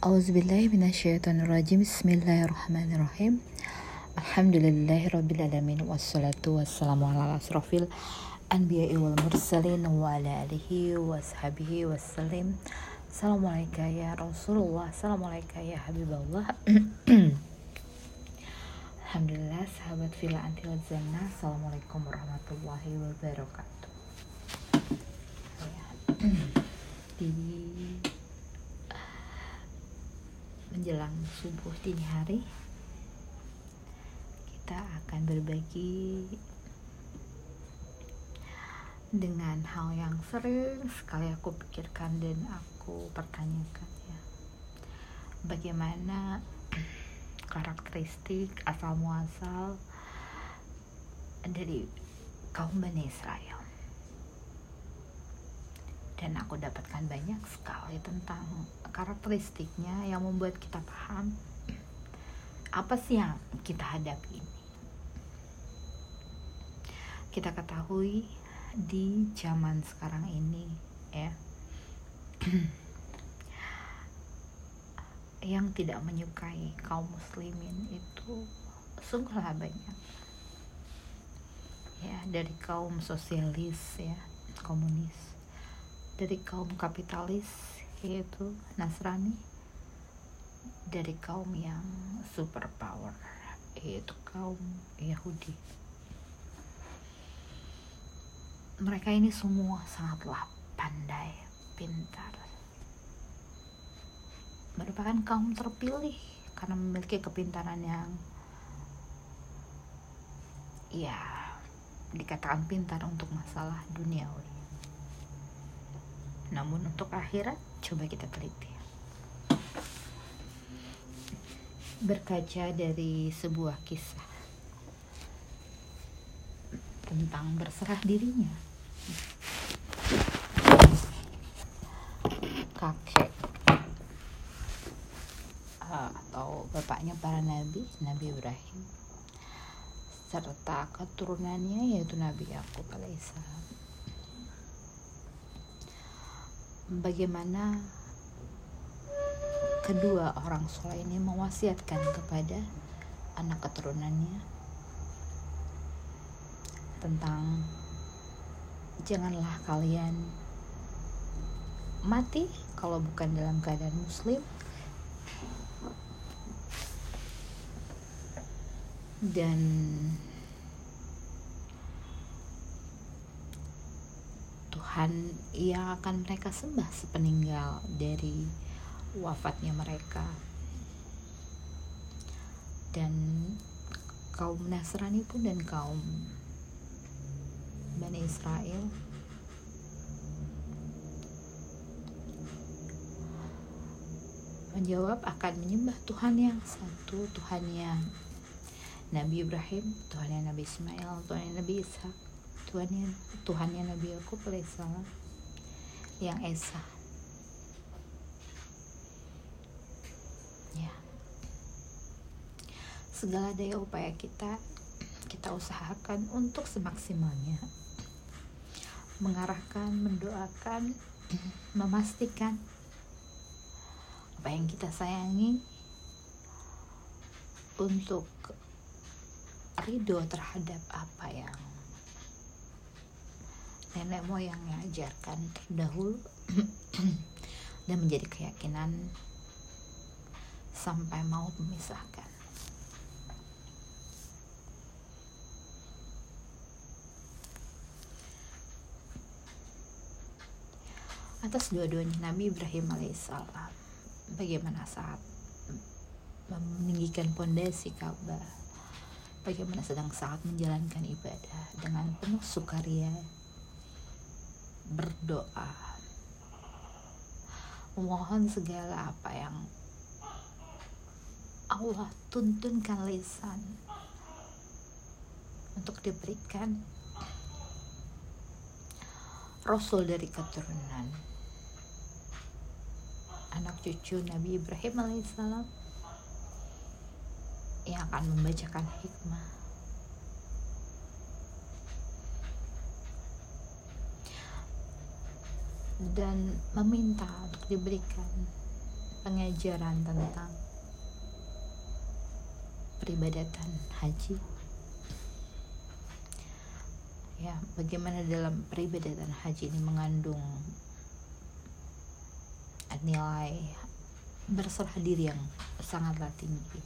Auzubillahiminasyaitonirrajim Bismillahirrahmanirrahim Alhamdulillahirrabbilalamin Wassalatu wassalamu ala asrafil Anbiya'i wal mursalin Wa ala alihi wa sahabihi wassalim Assalamualaikum ya Rasulullah Assalamualaikum ya Habibullah Alhamdulillah sahabat Villa Antil Zana Assalamualaikum warahmatullahi wabarakatuh Di menjelang subuh dini hari kita akan berbagi dengan hal yang sering sekali aku pikirkan dan aku pertanyakan ya. Bagaimana karakteristik asal muasal dari kaum Bani Israel dan aku dapatkan banyak sekali tentang karakteristiknya yang membuat kita paham apa sih yang kita hadapi ini. Kita ketahui di zaman sekarang ini ya yang tidak menyukai kaum muslimin itu sungguhlah banyak ya dari kaum sosialis ya komunis dari kaum kapitalis yaitu Nasrani dari kaum yang superpower yaitu kaum Yahudi. Mereka ini semua sangatlah pandai pintar. Merupakan kaum terpilih karena memiliki kepintaran yang ya dikatakan pintar untuk masalah duniawi namun untuk akhirat coba kita teliti. Berkaca dari sebuah kisah tentang berserah dirinya. Kakek uh, atau bapaknya para nabi, Nabi Ibrahim serta keturunannya yaitu Nabi Yakub alaihissalam bagaimana kedua orang soleh ini mewasiatkan kepada anak keturunannya tentang janganlah kalian mati kalau bukan dalam keadaan muslim. Dan Tuhan yang akan mereka sembah sepeninggal dari wafatnya mereka. Dan kaum Nasrani pun dan kaum Bani Israel menjawab akan menyembah Tuhan yang satu Tuhan yang Nabi Ibrahim Tuhan yang Nabi Ismail Tuhan yang Nabi Ishak Tuhannya Tuhannya Nabi aku alaihissalam yang esa. Ya. Segala daya upaya kita kita usahakan untuk semaksimalnya. Mengarahkan mendoakan memastikan apa yang kita sayangi untuk ridho terhadap apa yang nenek moyang yang ajarkan terdahulu dan menjadi keyakinan sampai mau memisahkan. Atas dua-duanya Nabi Ibrahim alaihissalam bagaimana saat meninggikan pondasi Ka'bah? Bagaimana sedang saat menjalankan ibadah dengan penuh sukaria berdoa. Mohon segala apa yang Allah tuntunkan lisan untuk diberikan Rasul dari keturunan. Anak cucu Nabi Ibrahim alaihissalam yang akan membacakan hikmah dan meminta untuk diberikan pengajaran tentang peribadatan haji. Ya bagaimana dalam peribadatan haji ini mengandung nilai berserah diri yang sangatlah tinggi.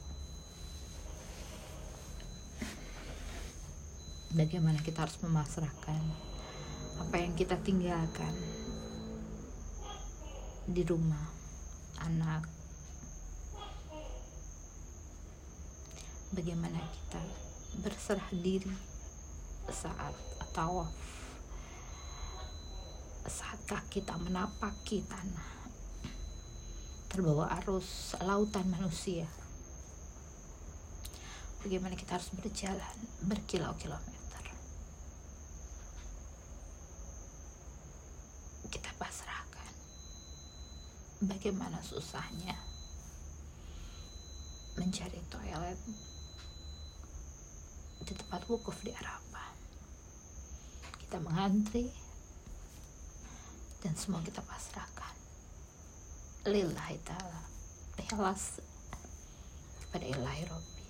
Bagaimana kita harus memasrahkan apa yang kita tinggalkan di rumah anak. Bagaimana kita berserah diri saat tawaf saat kaki tak menapaki tanah terbawa arus lautan manusia? Bagaimana kita harus berjalan berkilau-kilometer? Kita pasrahkan bagaimana susahnya mencari toilet di tempat wukuf di Arafah. Kita mengantri dan semua kita pasrahkan. Lillahi ta'ala. Ikhlas kepada ilahi Rabbi.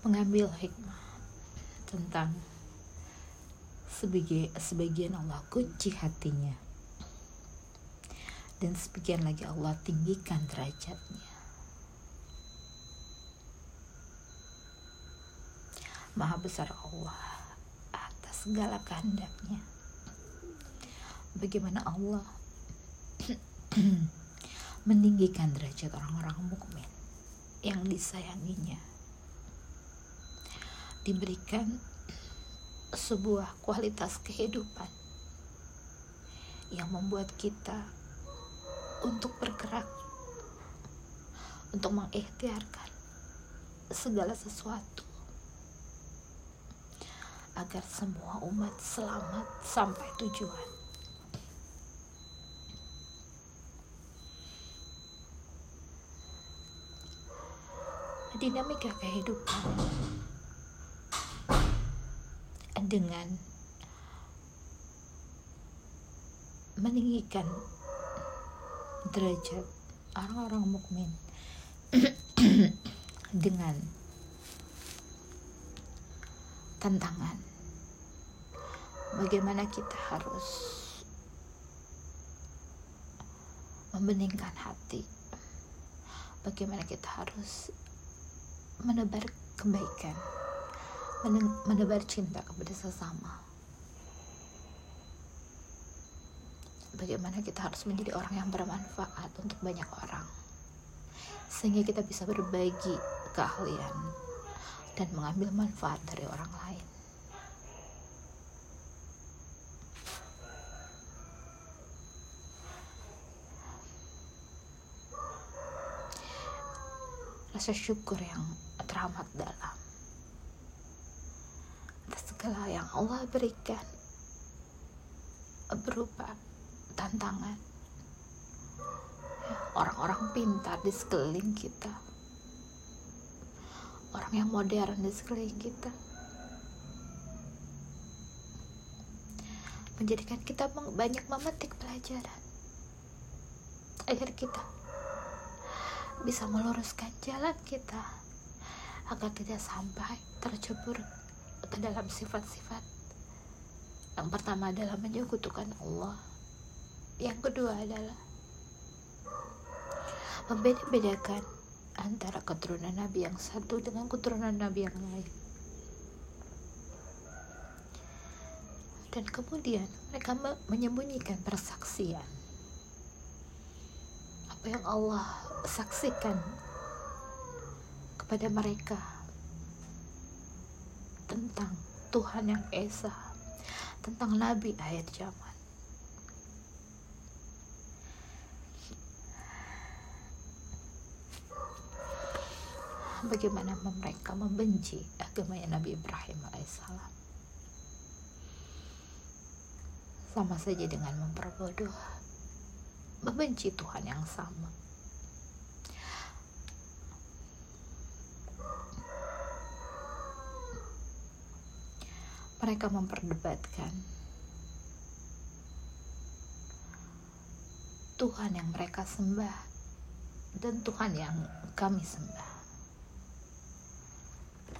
Mengambil hikmah tentang sebagai sebagian Allah kunci hatinya dan sebagian lagi Allah tinggikan derajatnya Maha besar Allah atas segala kehendaknya. Bagaimana Allah meninggikan derajat orang-orang mukmin yang disayanginya. Diberikan sebuah kualitas kehidupan yang membuat kita untuk bergerak untuk mengikhtiarkan segala sesuatu agar semua umat selamat sampai tujuan. Dinamika kehidupan dengan meninggikan derajat orang-orang mukmin. Dengan tantangan. Bagaimana kita harus membeningkan hati? Bagaimana kita harus menebar kebaikan menebar cinta kepada sesama. Bagaimana kita harus menjadi orang yang bermanfaat untuk banyak orang sehingga kita bisa berbagi keahlian dan mengambil manfaat dari orang lain. Rasa syukur yang teramat dalam atas segala yang Allah berikan berupa tantangan. Orang-orang pintar di sekeliling kita. Orang yang modern di sekeliling kita. Menjadikan kita banyak memetik pelajaran. Agar kita bisa meluruskan jalan kita agar tidak sampai tercebur ke dalam sifat-sifat. Yang pertama adalah menyekutukan Allah. Yang kedua adalah membeda-bedakan antara keturunan Nabi yang satu dengan keturunan Nabi yang lain. Dan kemudian mereka menyembunyikan persaksian. Apa yang Allah saksikan kepada mereka tentang Tuhan yang Esa, tentang Nabi ayat zaman. Bagaimana mereka membenci agamanya Nabi Ibrahim alaihissalam. Sama saja dengan memperbodoh, membenci Tuhan yang sama. Mereka memperdebatkan Tuhan yang mereka sembah dan Tuhan yang kami sembah.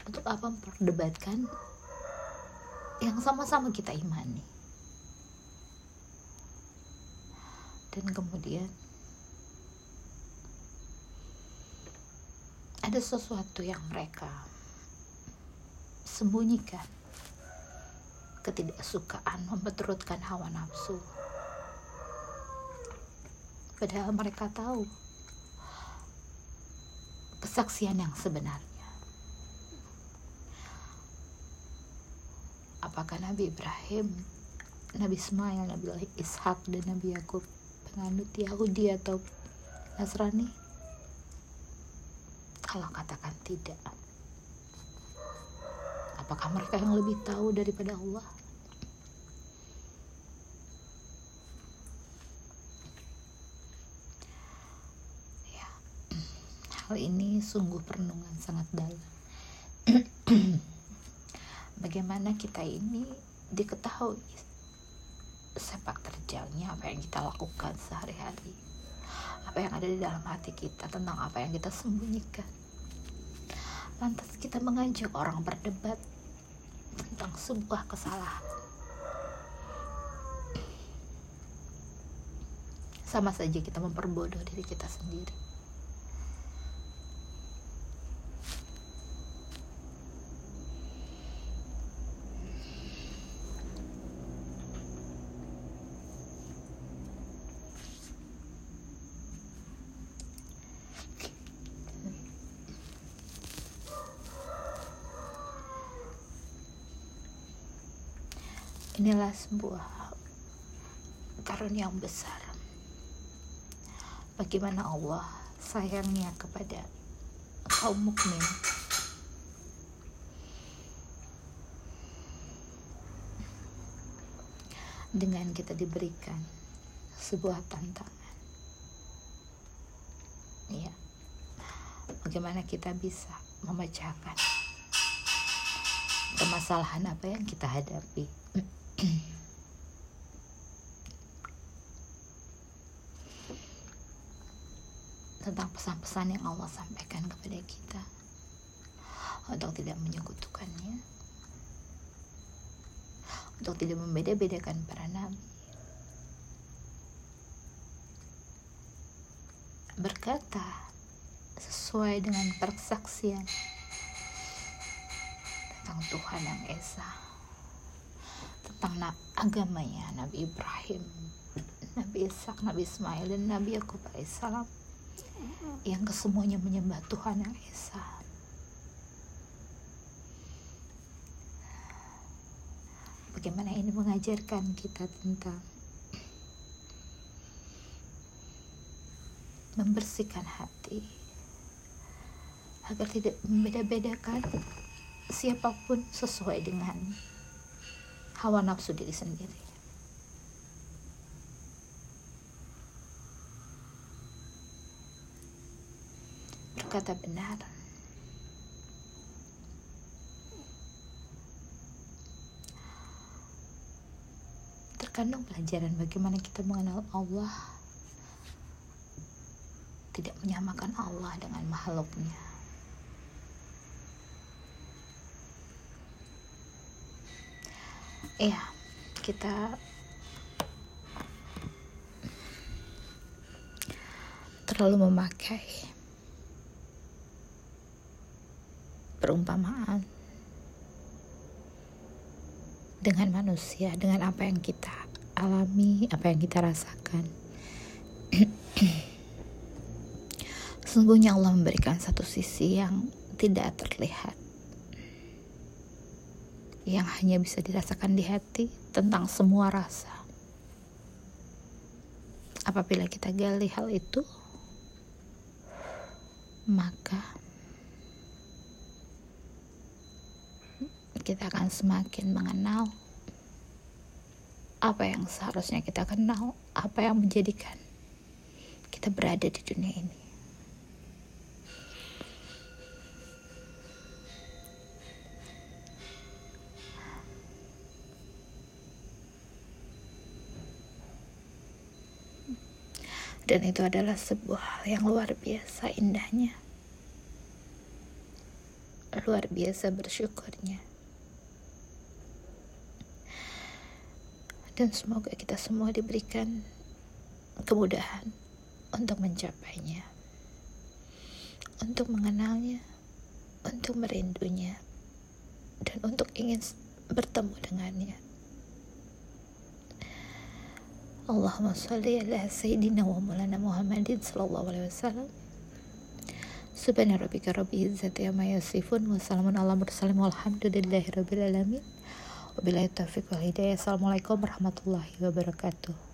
Untuk apa memperdebatkan yang sama-sama kita imani? Dan kemudian ada sesuatu yang mereka sembunyikan ketidaksukaan memperturutkan hawa nafsu. Padahal mereka tahu kesaksian yang sebenarnya. Apakah Nabi Ibrahim Nabi Ismail, Nabi Ishak dan Nabi Yakub penganut Yahudi atau Nasrani? Kalau katakan tidak apakah mereka yang lebih tahu daripada Allah hal ini sungguh perenungan sangat dalam bagaimana kita ini diketahui sepak terjangnya apa yang kita lakukan sehari-hari apa yang ada di dalam hati kita tentang apa yang kita sembunyikan lantas kita mengajak orang berdebat tentang sebuah kesalahan. Sama saja kita memperbodoh diri kita sendiri. Inilah sebuah karunia yang besar. Bagaimana Allah sayangnya kepada kaum mukmin? Dengan kita diberikan sebuah tantangan. Ya bagaimana kita bisa memecahkan permasalahan apa yang kita hadapi tentang pesan-pesan yang Allah sampaikan kepada kita untuk tidak menyekutukannya untuk tidak membeda-bedakan para nabi. Berkata sesuai dengan persaksian tentang Tuhan yang Esa tentang agamanya Nabi Ibrahim, Nabi Ishak, Nabi Ismail dan Nabi Yakub alaihissalam yang kesemuanya menyembah Tuhan yang Esa. Bagaimana ini mengajarkan kita tentang membersihkan hati agar tidak membeda-bedakan siapa pun sesuai dengan hawa nafsu diri sendiri. Berkata benar. Terkandung pelajaran bagaimana kita mengenal Allah tidak menyamakan Allah dengan makhluknya. Ya kita terlalu memakai perumpamaan dengan manusia, dengan apa yang kita alami, apa yang kita rasakan. Sungguhnya Allah memberikan satu sisi yang tidak terlihat yang hanya bisa dirasakan di hati tentang semua rasa. Apabila kita gali hal itu, maka kita akan semakin mengenal apa yang seharusnya kita kenal, apa yang menjadikan kita berada di dunia ini. Dan itu adalah sebuah hal yang luar biasa indahnya. Luar biasa bersyukurnya. Dan semoga kita semua diberikan kemudahan untuk mencapainya untuk mengenalnya untuk merindunya dan untuk ingin bertemu dengannya Allahumma salli ala sayyidina wa maulana Muhammadin sallallahu alaihi wasallam. Subhana rabbika rabbil izzati amma yasifun wa salamun ala mursalin walhamdulillahi rabbil alamin. Wabillahi taufiq wal hidayah. Assalamualaikum warahmatullahi wabarakatuh